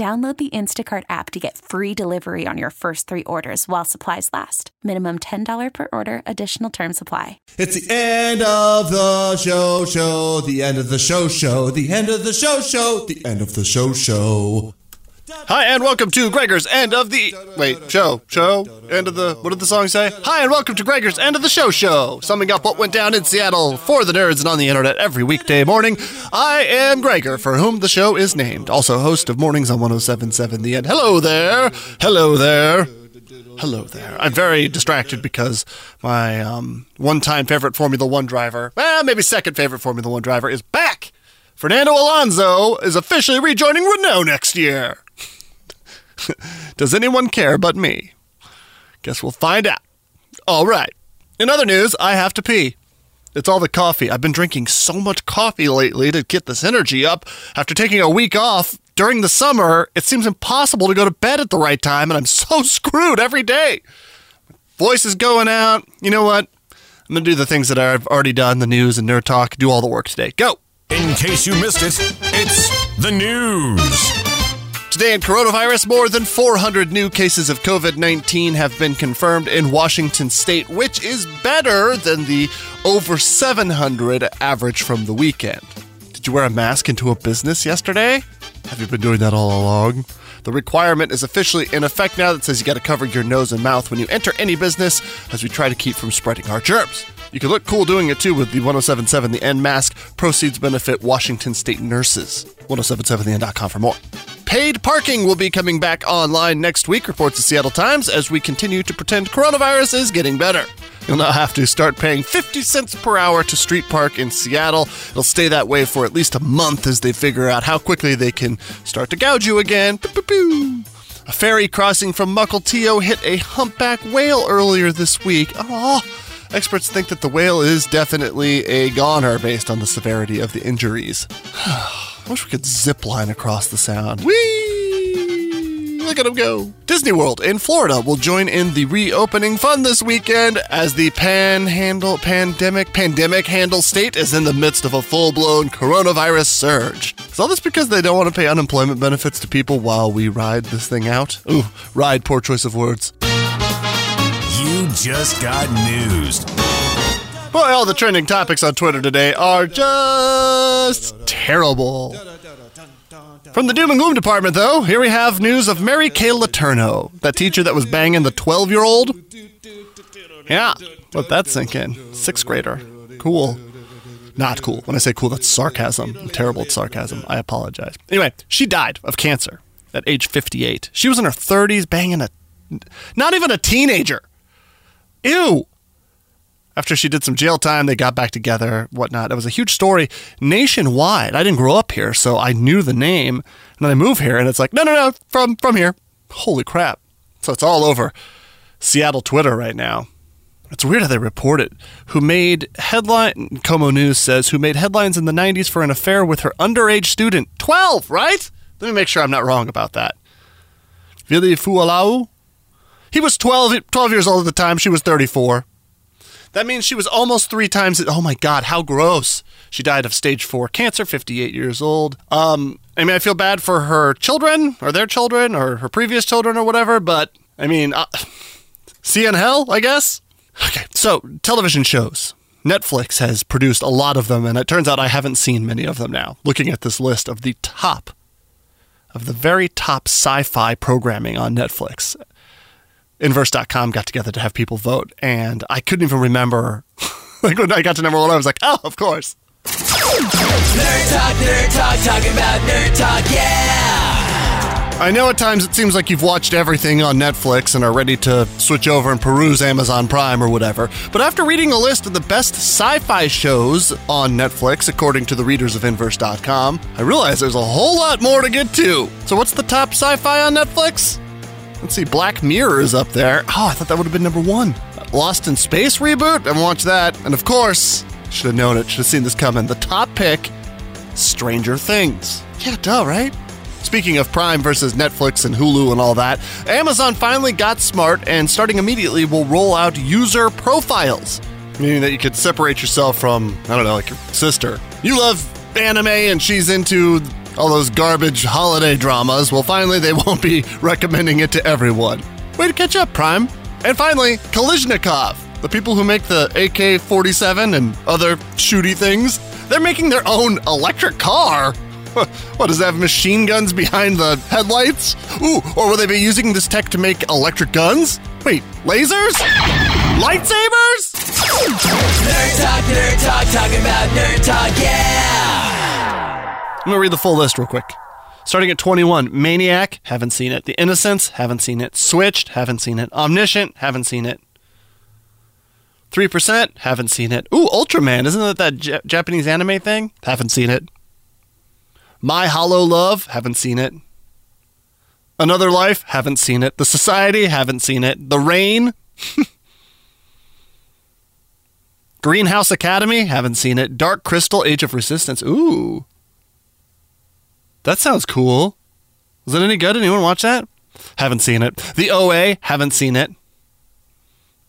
Download the Instacart app to get free delivery on your first three orders while supplies last. Minimum $10 per order, additional term supply. It's the end of the show, show, the end of the show, show, the end of the show, show, the end of the show, show. Hi, and welcome to Gregor's End of the. Wait, show, show, end of the. What did the song say? Hi, and welcome to Gregor's End of the Show Show, summing up what went down in Seattle for the nerds and on the internet every weekday morning. I am Gregor, for whom the show is named, also host of Mornings on 1077 The End. Hello there! Hello there! Hello there. I'm very distracted because my um, one time favorite Formula One driver, well, maybe second favorite Formula One driver, is back! Fernando Alonso is officially rejoining Renault next year. Does anyone care but me? Guess we'll find out. All right. In other news, I have to pee. It's all the coffee. I've been drinking so much coffee lately to get this energy up. After taking a week off during the summer, it seems impossible to go to bed at the right time, and I'm so screwed every day. Voice is going out. You know what? I'm going to do the things that I've already done the news and nerd talk, do all the work today. Go! In case you missed it, it's the news. Today in coronavirus, more than 400 new cases of COVID 19 have been confirmed in Washington state, which is better than the over 700 average from the weekend. Did you wear a mask into a business yesterday? Have you been doing that all along? The requirement is officially in effect now that says you got to cover your nose and mouth when you enter any business as we try to keep from spreading our germs. You can look cool doing it too with the 1077 The End mask. Proceeds benefit Washington State nurses. 1077theend.com for more. Paid parking will be coming back online next week, reports the Seattle Times, as we continue to pretend coronavirus is getting better. You'll now have to start paying 50 cents per hour to street park in Seattle. It'll stay that way for at least a month as they figure out how quickly they can start to gouge you again. Boop-boop-boo. A ferry crossing from Mukilteo hit a humpback whale earlier this week. Oh, experts think that the whale is definitely a goner based on the severity of the injuries. I wish we could zip line across the sound. Whee! Look at him go. Disney World in Florida will join in the reopening fun this weekend as the panhandle pandemic pandemic handle state is in the midst of a full-blown coronavirus surge. Is all this because they don't want to pay unemployment benefits to people while we ride this thing out? Ooh, ride, poor choice of words. You just got news. Boy, all the trending topics on Twitter today are just terrible. From the doom and gloom department, though, here we have news of Mary Kay Letourneau, that teacher that was banging the 12 year old. Yeah, let that sink in. Sixth grader. Cool. Not cool. When I say cool, that's sarcasm. I'm terrible at sarcasm. I apologize. Anyway, she died of cancer at age 58. She was in her 30s banging a. Not even a teenager. Ew after she did some jail time, they got back together, whatnot. It was a huge story nationwide. I didn't grow up here, so I knew the name. And then I move here, and it's like, no, no, no, from from here. Holy crap! So it's all over Seattle Twitter right now. It's weird how they report it. Who made headline? KOMO News says who made headlines in the '90s for an affair with her underage student, 12, right? Let me make sure I'm not wrong about that. Vili Fualaau. He was 12, 12 years old at the time. She was 34. That means she was almost three times. Oh my God, how gross! She died of stage four cancer, 58 years old. Um, I mean, I feel bad for her children or their children or her previous children or whatever, but I mean, uh, see in hell, I guess. Okay, so television shows. Netflix has produced a lot of them, and it turns out I haven't seen many of them now. Looking at this list of the top of the very top sci fi programming on Netflix. Inverse.com got together to have people vote, and I couldn't even remember. like when I got to number one, I was like, oh, of course. Nerd Talk, Nerd Talk, talking about Nerd Talk, yeah! I know at times it seems like you've watched everything on Netflix and are ready to switch over and peruse Amazon Prime or whatever, but after reading a list of the best sci fi shows on Netflix, according to the readers of Inverse.com, I realize there's a whole lot more to get to. So, what's the top sci fi on Netflix? Let's see, Black Mirror is up there. Oh, I thought that would have been number one. Lost in Space reboot? I watched that. And of course, should have known it, should have seen this coming. The top pick Stranger Things. Yeah, duh, right? Speaking of Prime versus Netflix and Hulu and all that, Amazon finally got smart and starting immediately will roll out user profiles, meaning that you could separate yourself from, I don't know, like your sister. You love anime and she's into all those garbage holiday dramas. Well, finally, they won't be recommending it to everyone. Way to catch up, Prime. And finally, Kalashnikov. The people who make the AK 47 and other shooty things, they're making their own electric car. What, does that have machine guns behind the headlights? Ooh, or will they be using this tech to make electric guns? Wait, lasers? Lightsabers? Nerd Talk, Nerd Talk, talking about Nerd Talk, yeah! I'm gonna read the full list real quick. Starting at 21, Maniac, haven't seen it. The Innocents, haven't seen it. Switched, haven't seen it. Omniscient, haven't seen it. 3%, haven't seen it. Ooh, Ultraman, isn't that that J- Japanese anime thing? Haven't seen it. My Holo Love, haven't seen it. Another Life, haven't seen it. The Society, haven't seen it. The Rain, Greenhouse Academy, haven't seen it. Dark Crystal, Age of Resistance, ooh. That sounds cool. Was it any good? Anyone watch that? Haven't seen it. The OA, haven't seen it.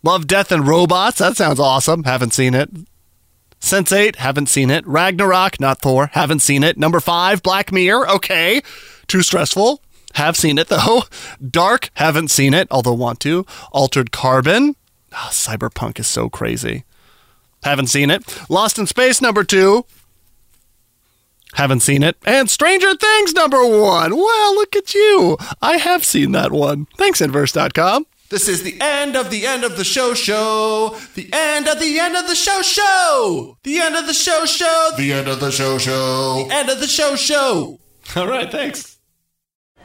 Love, Death, and Robots, that sounds awesome. Haven't seen it. Sense8, haven't seen it. Ragnarok, not Thor, haven't seen it. Number five, Black Mirror, okay. Too stressful. Have seen it though. Dark, haven't seen it, although want to. Altered Carbon, Ah, Cyberpunk is so crazy. Haven't seen it. Lost in Space, number two. Haven't seen it. And Stranger Things, number one. Well, look at you. I have seen that one. Thanks, Inverse.com. This is the end of the end of the show show. The end of the end of the show show. The end of the show show. The end of the show show. The end of the show show. All right, thanks.